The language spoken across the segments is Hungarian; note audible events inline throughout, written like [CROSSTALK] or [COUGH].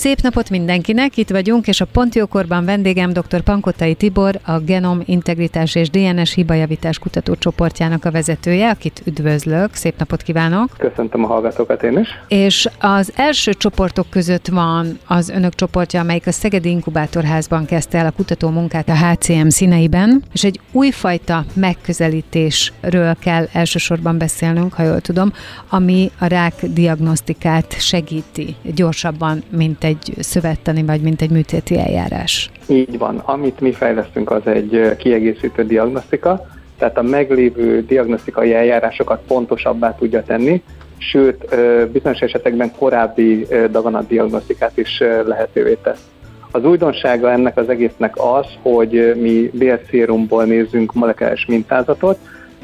Szép napot mindenkinek, itt vagyunk, és a Pontjókorban vendégem dr. Pankotai Tibor, a Genom Integritás és DNS Hibajavítás Kutatócsoportjának a vezetője, akit üdvözlök. Szép napot kívánok! Köszöntöm a hallgatókat én is. És az első csoportok között van az önök csoportja, amelyik a Szegedi Inkubátorházban kezdte el a kutató munkát a HCM színeiben, és egy újfajta megközelítésről kell elsősorban beszélnünk, ha jól tudom, ami a rák diagnosztikát segíti gyorsabban, mint egy egy szövettani, vagy mint egy műtéti eljárás? Így van. Amit mi fejlesztünk, az egy kiegészítő diagnosztika, tehát a meglévő diagnosztikai eljárásokat pontosabbá tudja tenni, sőt, bizonyos esetekben korábbi daganatdiagnosztikát is lehetővé tesz. Az újdonsága ennek az egésznek az, hogy mi bélszérumból nézzünk molekuláris mintázatot,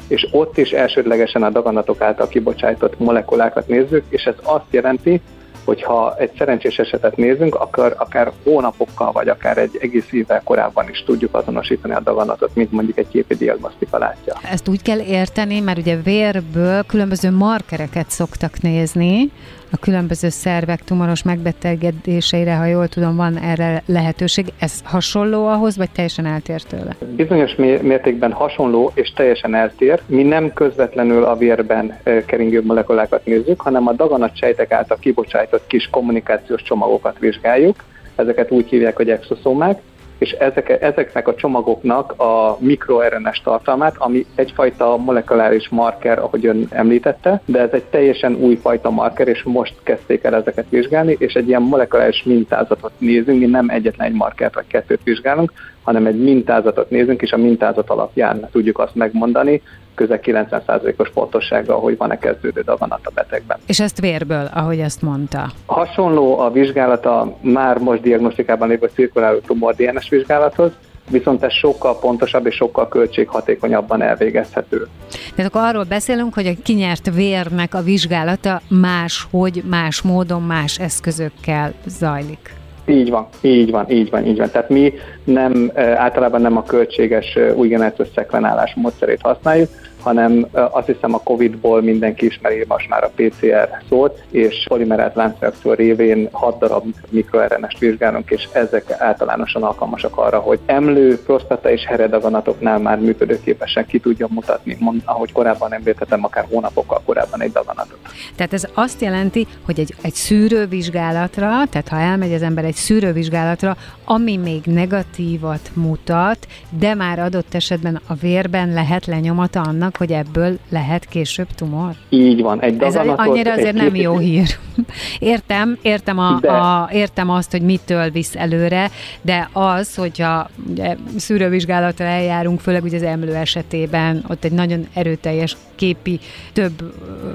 és ott is elsődlegesen a daganatok által kibocsájtott molekulákat nézzük, és ez azt jelenti, hogyha egy szerencsés esetet nézünk, akkor akár hónapokkal, vagy akár egy egész évvel korábban is tudjuk azonosítani a daganatot, mint mondjuk egy képi diagnosztika látja. Ezt úgy kell érteni, mert ugye vérből különböző markereket szoktak nézni, a különböző szervek tumoros megbetegedéseire, ha jól tudom, van erre lehetőség. Ez hasonló ahhoz, vagy teljesen eltér tőle? Bizonyos mértékben hasonló és teljesen eltér. Mi nem közvetlenül a vérben keringő molekulákat nézzük, hanem a daganatsejtek által kibocsájtott kis kommunikációs csomagokat vizsgáljuk. Ezeket úgy hívják, hogy exoszómák, és ezek, ezeknek a csomagoknak a mikroRNS tartalmát, ami egyfajta molekuláris marker, ahogy ön említette, de ez egy teljesen újfajta marker, és most kezdték el ezeket vizsgálni, és egy ilyen molekuláris mintázatot nézünk, mi nem egyetlen egy markert vagy kettőt vizsgálunk, hanem egy mintázatot nézünk, és a mintázat alapján tudjuk azt megmondani, közel 90%-os pontossággal, hogy van-e kezdődő daganat a betegben. És ezt vérből, ahogy ezt mondta? Hasonló a vizsgálata már most diagnosztikában lévő cirkuláló tumor DNS vizsgálathoz, viszont ez sokkal pontosabb és sokkal költséghatékonyabban elvégezhető. Tehát akkor arról beszélünk, hogy a kinyert vérnek a vizsgálata máshogy, más módon, más eszközökkel zajlik. Így van, így van, így van, így van. Tehát mi nem, általában nem a költséges új generációs szekvenálás módszerét használjuk, hanem azt hiszem a Covid-ból mindenki ismeri most már a PCR szót, és polimerált láncreakció révén 6 darab mikroRNS-t vizsgálunk, és ezek általánosan alkalmasak arra, hogy emlő, prostata és heredaganatoknál már működőképesen ki tudja mutatni, mond, ahogy korábban említettem, akár hónapokkal korábban egy daganatot. Tehát ez azt jelenti, hogy egy, egy szűrővizsgálatra, tehát ha elmegy az ember egy szűrővizsgálatra, ami még negatívat mutat, de már adott esetben a vérben lehet lenyomata annak, hogy ebből lehet később tumor? Így van. Egy Ez annyira azért nem jó hír. [LAUGHS] Értem, értem, a, a, értem azt, hogy mitől visz előre, de az, hogyha ugye, szűrővizsgálatra eljárunk, főleg ugye az emlő esetében, ott egy nagyon erőteljes képi, több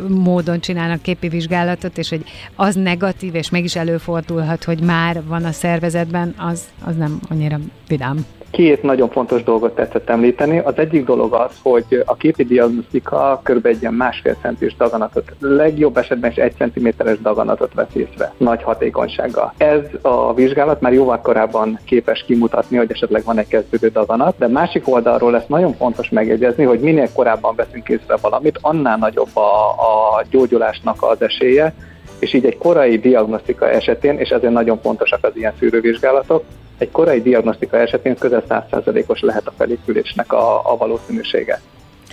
módon csinálnak képi vizsgálatot, és hogy az negatív, és mégis előfordulhat, hogy már van a szervezetben, az, az nem annyira vidám. Két nagyon fontos dolgot tetszett említeni. Az egyik dolog az, hogy a képi diagnosztika kb. egy ilyen másfél centis daganatot, legjobb esetben is egy centiméteres daganatot vesz észre, nagy hatékonysággal. Ez a vizsgálat már jóval korábban képes kimutatni, hogy esetleg van egy kezdődő daganat, de másik oldalról ezt nagyon fontos megjegyezni, hogy minél korábban veszünk észre valamit, annál nagyobb a, a gyógyulásnak az esélye, és így egy korai diagnosztika esetén, és ezért nagyon fontosak az ilyen szűrővizsgálatok, egy korai diagnosztika esetén közel 100%-os lehet a felépülésnek a, a valószínűsége.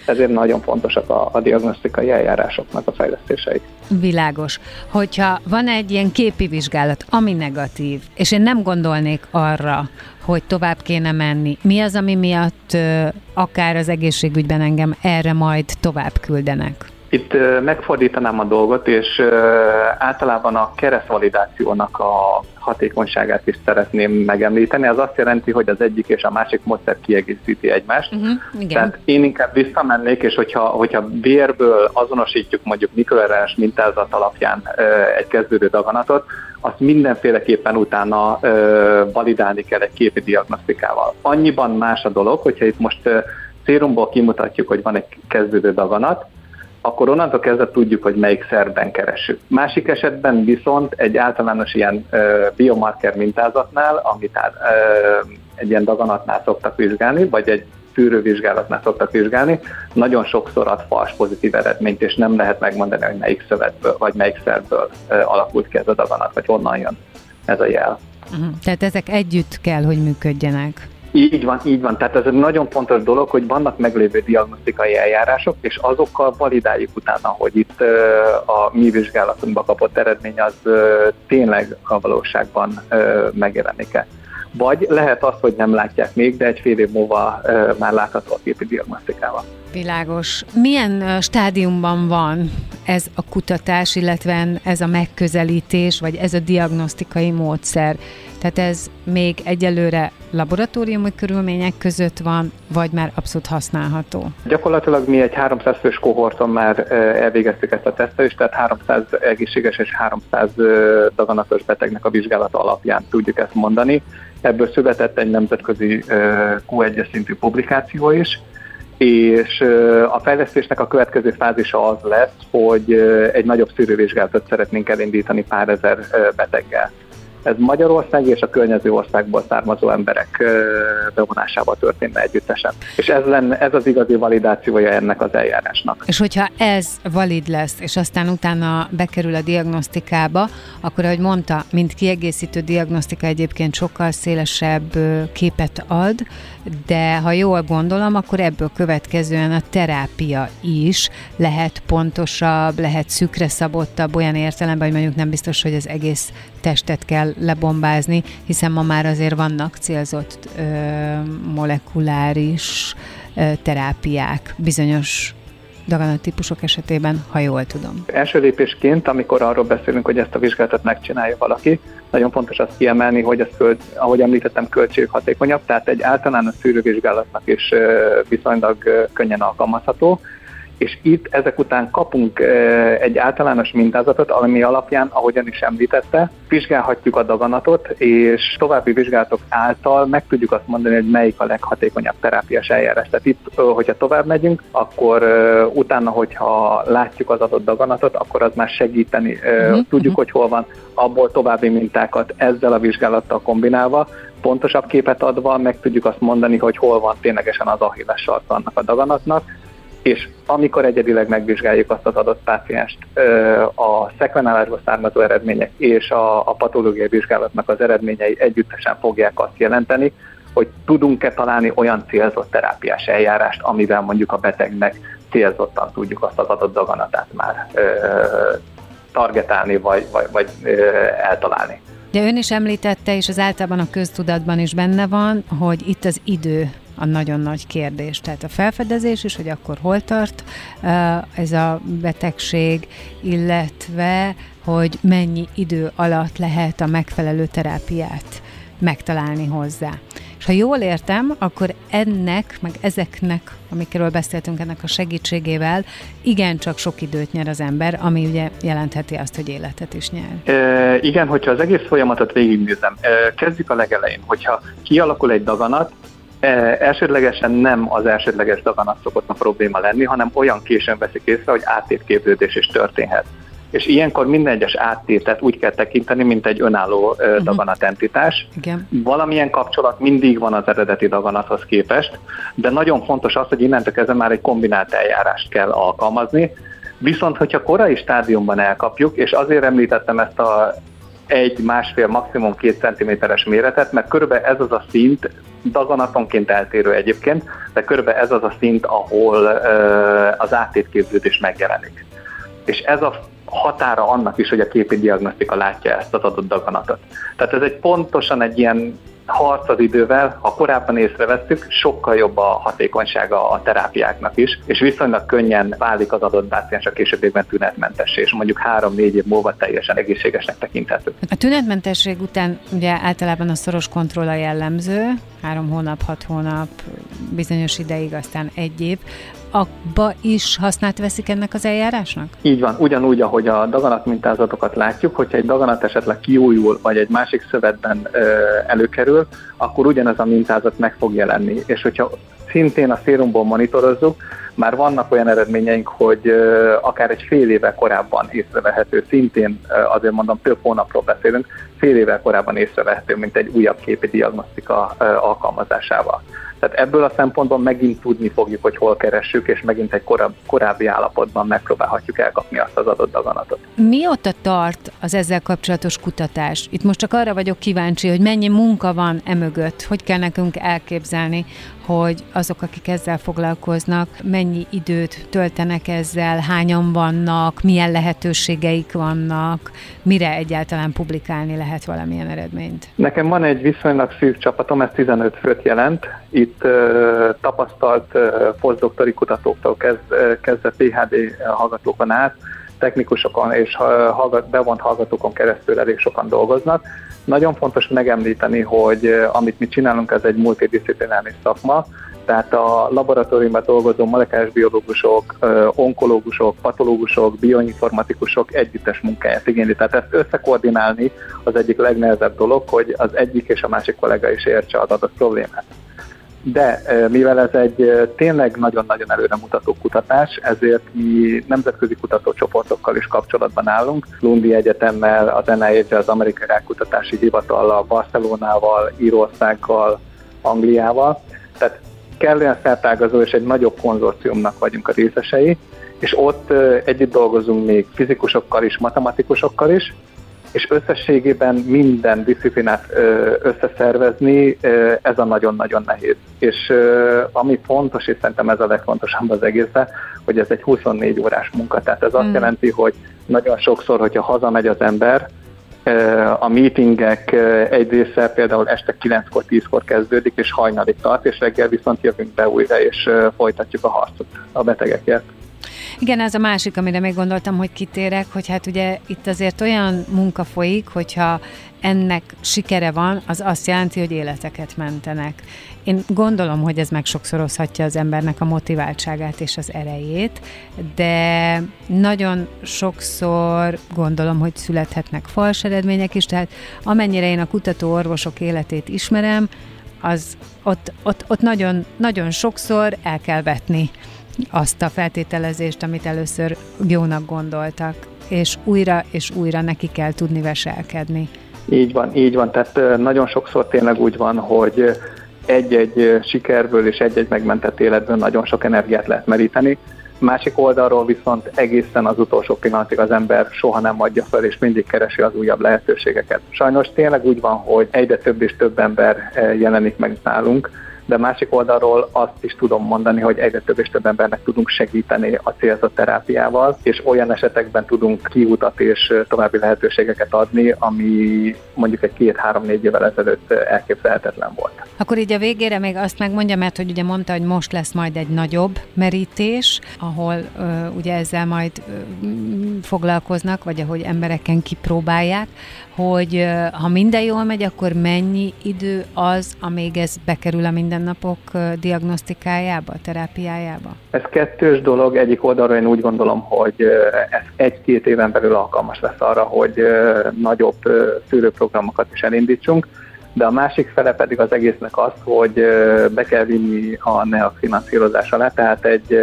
Ezért nagyon fontosak a, a diagnosztikai eljárásoknak a fejlesztései. Világos. Hogyha van egy ilyen képi vizsgálat, ami negatív, és én nem gondolnék arra, hogy tovább kéne menni, mi az, ami miatt akár az egészségügyben engem erre majd tovább küldenek? Itt megfordítanám a dolgot, és általában a keresztvalidációnak a hatékonyságát is szeretném megemlíteni. Az azt jelenti, hogy az egyik és a másik módszer kiegészíti egymást. Uh-huh, igen. Tehát én inkább visszamennék, és hogyha, hogyha vérből azonosítjuk mondjuk mikroRNS mintázat alapján egy kezdődő daganatot, azt mindenféleképpen utána validálni kell egy képi diagnosztikával. Annyiban más a dolog, hogyha itt most szérumból kimutatjuk, hogy van egy kezdődő daganat, akkor onnantól kezdve tudjuk, hogy melyik szerben keresünk. Másik esetben viszont egy általános ilyen ö, biomarker mintázatnál, amit át, ö, egy ilyen daganatnál szoktak vizsgálni, vagy egy szűrővizsgálatnál szoktak vizsgálni, nagyon sokszor ad fals pozitív eredményt, és nem lehet megmondani, hogy melyik szövetből, vagy melyik szerből alakult ki ez a daganat, vagy honnan jön ez a jel. Uh-huh. Tehát ezek együtt kell, hogy működjenek. Így van, így van. Tehát ez egy nagyon fontos dolog, hogy vannak meglévő diagnosztikai eljárások, és azokkal validáljuk utána, hogy itt a mi vizsgálatunkba kapott eredmény az tényleg a valóságban megjelenik-e. Vagy lehet az, hogy nem látják még, de egy fél év múlva már látható a képi diagnosztikával. Világos. Milyen stádiumban van ez a kutatás, illetve ez a megközelítés, vagy ez a diagnosztikai módszer? Tehát ez még egyelőre laboratóriumi körülmények között van, vagy már abszolút használható? Gyakorlatilag mi egy 300 fős kohorton már elvégeztük ezt a tesztelést, tehát 300 egészséges és 300 daganatos betegnek a vizsgálata alapján tudjuk ezt mondani. Ebből született egy nemzetközi Q1 szintű publikáció is, és a fejlesztésnek a következő fázisa az lesz, hogy egy nagyobb szűrővizsgálatot szeretnénk elindítani pár ezer beteggel. Ez Magyarország és a környező országból származó emberek bevonásával történne együttesen. És ez, lenne, ez az igazi validációja ennek az eljárásnak. És hogyha ez valid lesz, és aztán utána bekerül a diagnosztikába, akkor, ahogy mondta, mint kiegészítő diagnosztika egyébként sokkal szélesebb képet ad, de ha jól gondolom, akkor ebből következően a terápia is lehet pontosabb, lehet szükre szabottabb olyan értelemben, hogy mondjuk nem biztos, hogy az egész testet kell lebombázni, hiszen ma már azért vannak célzott ö, molekuláris ö, terápiák bizonyos daganattípusok esetében, ha jól tudom. Első lépésként, amikor arról beszélünk, hogy ezt a vizsgálatot megcsinálja valaki, nagyon fontos azt kiemelni, hogy ez, költ, ahogy említettem, költséghatékonyabb, tehát egy általános szűrővizsgálatnak is viszonylag könnyen alkalmazható, és itt ezek után kapunk egy általános mintázatot, ami alapján, ahogyan is említette, vizsgálhatjuk a daganatot, és további vizsgálatok által meg tudjuk azt mondani, hogy melyik a leghatékonyabb terápiás eljárás. Tehát itt, hogyha tovább megyünk, akkor utána, hogyha látjuk az adott daganatot, akkor az már segíteni, uh-huh. tudjuk, hogy hol van, abból további mintákat ezzel a vizsgálattal kombinálva, pontosabb képet adva meg tudjuk azt mondani, hogy hol van ténylegesen az ahilles sarka annak a daganatnak, és amikor egyedileg megvizsgáljuk azt az adott pácienst, a szekvenálásból származó eredmények és a, a patológiai vizsgálatnak az eredményei együttesen fogják azt jelenteni, hogy tudunk-e találni olyan célzott terápiás eljárást, amivel mondjuk a betegnek célzottan tudjuk azt az adott daganatát már ö, targetálni, vagy, vagy, vagy ö, eltalálni. De ön is említette, és az általában a köztudatban is benne van, hogy itt az idő a nagyon nagy kérdés. Tehát a felfedezés is, hogy akkor hol tart ez a betegség, illetve hogy mennyi idő alatt lehet a megfelelő terápiát megtalálni hozzá. És ha jól értem, akkor ennek, meg ezeknek, amikről beszéltünk, ennek a segítségével igencsak sok időt nyer az ember, ami ugye jelentheti azt, hogy életet is nyer. E, igen, hogyha az egész folyamatot végignézem, e, kezdjük a legelején, hogyha kialakul egy daganat, elsődlegesen nem az elsődleges daganat szokott a probléma lenni, hanem olyan későn veszik észre, hogy áttétképződés is történhet. És ilyenkor minden egyes áttétet úgy kell tekinteni, mint egy önálló uh-huh. daganatentitás. Igen. Valamilyen kapcsolat mindig van az eredeti daganathoz képest, de nagyon fontos az, hogy innentől kezdve már egy kombinált eljárást kell alkalmazni, Viszont, hogyha korai stádiumban elkapjuk, és azért említettem ezt a egy, másfél, maximum két centiméteres méretet, mert körülbelül ez az a szint, daganatonként eltérő egyébként, de körülbelül ez az a szint, ahol az áttétképződés megjelenik. És ez a határa annak is, hogy a képi diagnosztika látja ezt az adott daganatot. Tehát ez egy pontosan egy ilyen harc az idővel, ha korábban észrevettük, sokkal jobb a hatékonysága a terápiáknak is, és viszonylag könnyen válik az adott páciens a későbbiekben tünetmentessé, és mondjuk három-négy év múlva teljesen egészségesnek tekinthető. A tünetmentesség után ugye általában a szoros kontroll a jellemző, három hónap, hat hónap, bizonyos ideig, aztán egy év. Abba is hasznát veszik ennek az eljárásnak? Így van, ugyanúgy, ahogy a daganat mintázatokat látjuk, hogyha egy daganat esetleg kiújul, vagy egy másik szövetben ö, előkerül, akkor ugyanez a mintázat meg fog jelenni. És hogyha szintén a szérumból monitorozzuk, már vannak olyan eredményeink, hogy akár egy fél éve korábban észrevehető, szintén azért mondom, több hónapról beszélünk, fél éve korábban észrevehető, mint egy újabb képi diagnosztika alkalmazásával. Tehát ebből a szempontból megint tudni fogjuk, hogy hol keressük, és megint egy koráb, korábbi állapotban megpróbálhatjuk elkapni azt az adott daganatot. Mióta tart az ezzel kapcsolatos kutatás? Itt most csak arra vagyok kíváncsi, hogy mennyi munka van emögött, hogy kell nekünk elképzelni, hogy azok, akik ezzel foglalkoznak, mennyi időt töltenek ezzel, hányan vannak, milyen lehetőségeik vannak, mire egyáltalán publikálni lehet valamilyen eredményt? Nekem van egy viszonylag szűk csapatom, ez 15 főt jelent. Itt uh, tapasztalt uh, posztdoktori kutatóktól kezd, uh, kezdve PHD hallgatókon át, technikusokon és hallgat, bevont hallgatókon keresztül elég sokan dolgoznak. Nagyon fontos megemlíteni, hogy amit mi csinálunk, ez egy multidisziplináris szakma, tehát a laboratóriumban dolgozó molekuláris biológusok, onkológusok, patológusok, bioinformatikusok együttes munkáját igényli. Tehát ezt összekoordinálni az egyik legnehezebb dolog, hogy az egyik és a másik kollega is értse az adott problémát de mivel ez egy tényleg nagyon-nagyon előremutató kutatás, ezért mi nemzetközi kutatócsoportokkal is kapcsolatban állunk, Lundi Egyetemmel, az NIH, az Amerikai Rákutatási Hivatallal, Barcelonával, Írországgal, Angliával. Tehát kellően szertágazó és egy nagyobb konzorciumnak vagyunk a részesei, és ott együtt dolgozunk még fizikusokkal is, matematikusokkal is, és összességében minden disziplinát összeszervezni, ez a nagyon-nagyon nehéz. És ami fontos, és szerintem ez a legfontosabb az egészben, hogy ez egy 24 órás munka. Tehát ez azt hmm. jelenti, hogy nagyon sokszor, hogyha hazamegy az ember, a meetingek egy része például este 9-kor, 10-kor kezdődik, és hajnalig tart, és reggel viszont jövünk be újra, és folytatjuk a harcot a betegekért. Igen, ez a másik, amire még gondoltam, hogy kitérek, hogy hát ugye itt azért olyan munka folyik, hogyha ennek sikere van, az azt jelenti, hogy életeket mentenek. Én gondolom, hogy ez meg sokszorozhatja az embernek a motiváltságát és az erejét, de nagyon sokszor gondolom, hogy születhetnek fals eredmények is, tehát amennyire én a kutató orvosok életét ismerem, az ott, ott, ott nagyon, nagyon sokszor el kell vetni azt a feltételezést, amit először jónak gondoltak, és újra és újra neki kell tudni veselkedni. Így van, így van. Tehát nagyon sokszor tényleg úgy van, hogy egy-egy sikerből és egy-egy megmentett életből nagyon sok energiát lehet meríteni. Másik oldalról viszont egészen az utolsó pillanatig az ember soha nem adja fel, és mindig keresi az újabb lehetőségeket. Sajnos tényleg úgy van, hogy egyre több és több ember jelenik meg nálunk, de másik oldalról azt is tudom mondani, hogy egyre több és több embernek tudunk segíteni a célzott terápiával, és olyan esetekben tudunk kiutat és további lehetőségeket adni, ami mondjuk egy két-három-négy évvel ezelőtt elképzelhetetlen volt. Akkor így a végére még azt megmondja, mert hogy ugye mondta, hogy most lesz majd egy nagyobb merítés, ahol ö, ugye ezzel majd ö, foglalkoznak, vagy ahogy embereken kipróbálják, hogy ha minden jól megy, akkor mennyi idő az, amíg ez bekerül a mindennapok diagnosztikájába, terápiájába? Ez kettős dolog. Egyik oldalról én úgy gondolom, hogy ez egy-két éven belül alkalmas lesz arra, hogy nagyobb szűrőprogramokat is elindítsunk de a másik fele pedig az egésznek az, hogy be kell vinni a NEA finanszírozás alá, tehát egy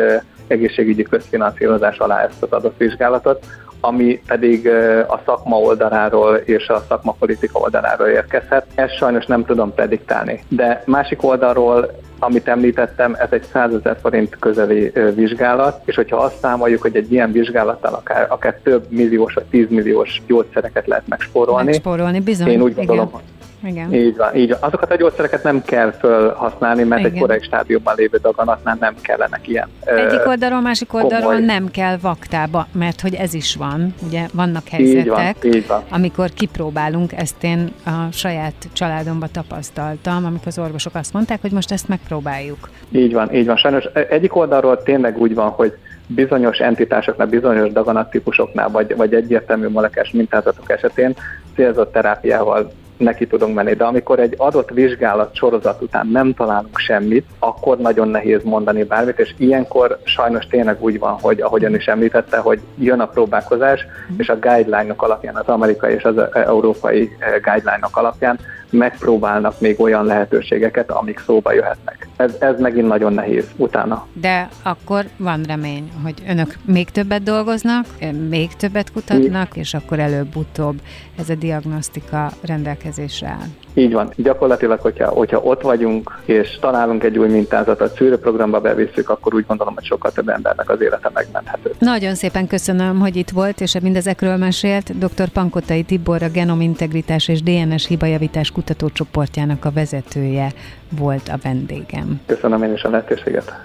egészségügyi közfinanszírozás alá ezt az adott vizsgálatot, ami pedig a szakma oldaláról és a szakmapolitika oldaláról érkezhet. Ezt sajnos nem tudom prediktálni. De másik oldalról amit említettem, ez egy 100 ezer forint közeli vizsgálat, és hogyha azt számoljuk, hogy egy ilyen vizsgálattal akár, akár több milliós vagy 10 milliós gyógyszereket lehet megspórolni. Megspórolni, bizony. Én úgy gondolom, igen. Igen. Így van, így van. Azokat a gyógyszereket nem kell felhasználni, mert Igen. egy korai stádiumban lévő daganatnál nem kellenek ilyen. Egyik oldalról, másik oldalról komoly. nem kell vaktába, mert hogy ez is van, ugye vannak helyzetek, így van, így van. amikor kipróbálunk, ezt én a saját családomban tapasztaltam, amikor az orvosok azt mondták, hogy most ezt megpróbáljuk. Így van, így van. Sajnos egyik oldalról tényleg úgy van, hogy bizonyos entitásoknál, bizonyos daganattípusoknál, vagy, vagy egyértelmű molekás mintázatok esetén célzott terápiával neki tudunk menni. De amikor egy adott vizsgálat sorozat után nem találunk semmit, akkor nagyon nehéz mondani bármit, és ilyenkor sajnos tényleg úgy van, hogy ahogyan is említette, hogy jön a próbálkozás, és a guideline-ok alapján, az amerikai és az európai guideline-ok alapján megpróbálnak még olyan lehetőségeket, amik szóba jöhetnek. Ez, ez megint nagyon nehéz utána. De akkor van remény, hogy önök még többet dolgoznak, még többet kutatnak, és akkor előbb-utóbb ez a diagnosztika rendelkezésre áll. Így van. Gyakorlatilag, hogyha, hogyha ott vagyunk, és találunk egy új mintázatot, szűrőprogramba bevisszük, akkor úgy gondolom, hogy sokkal több embernek az élete megmenthető. Nagyon szépen köszönöm, hogy itt volt, és mindezekről mesélt. Dr. Pankotai Tibor, a genomintegritás és DNS hibajavítás kutatócsoportjának a vezetője volt a vendégem. Köszönöm én is a lehetőséget.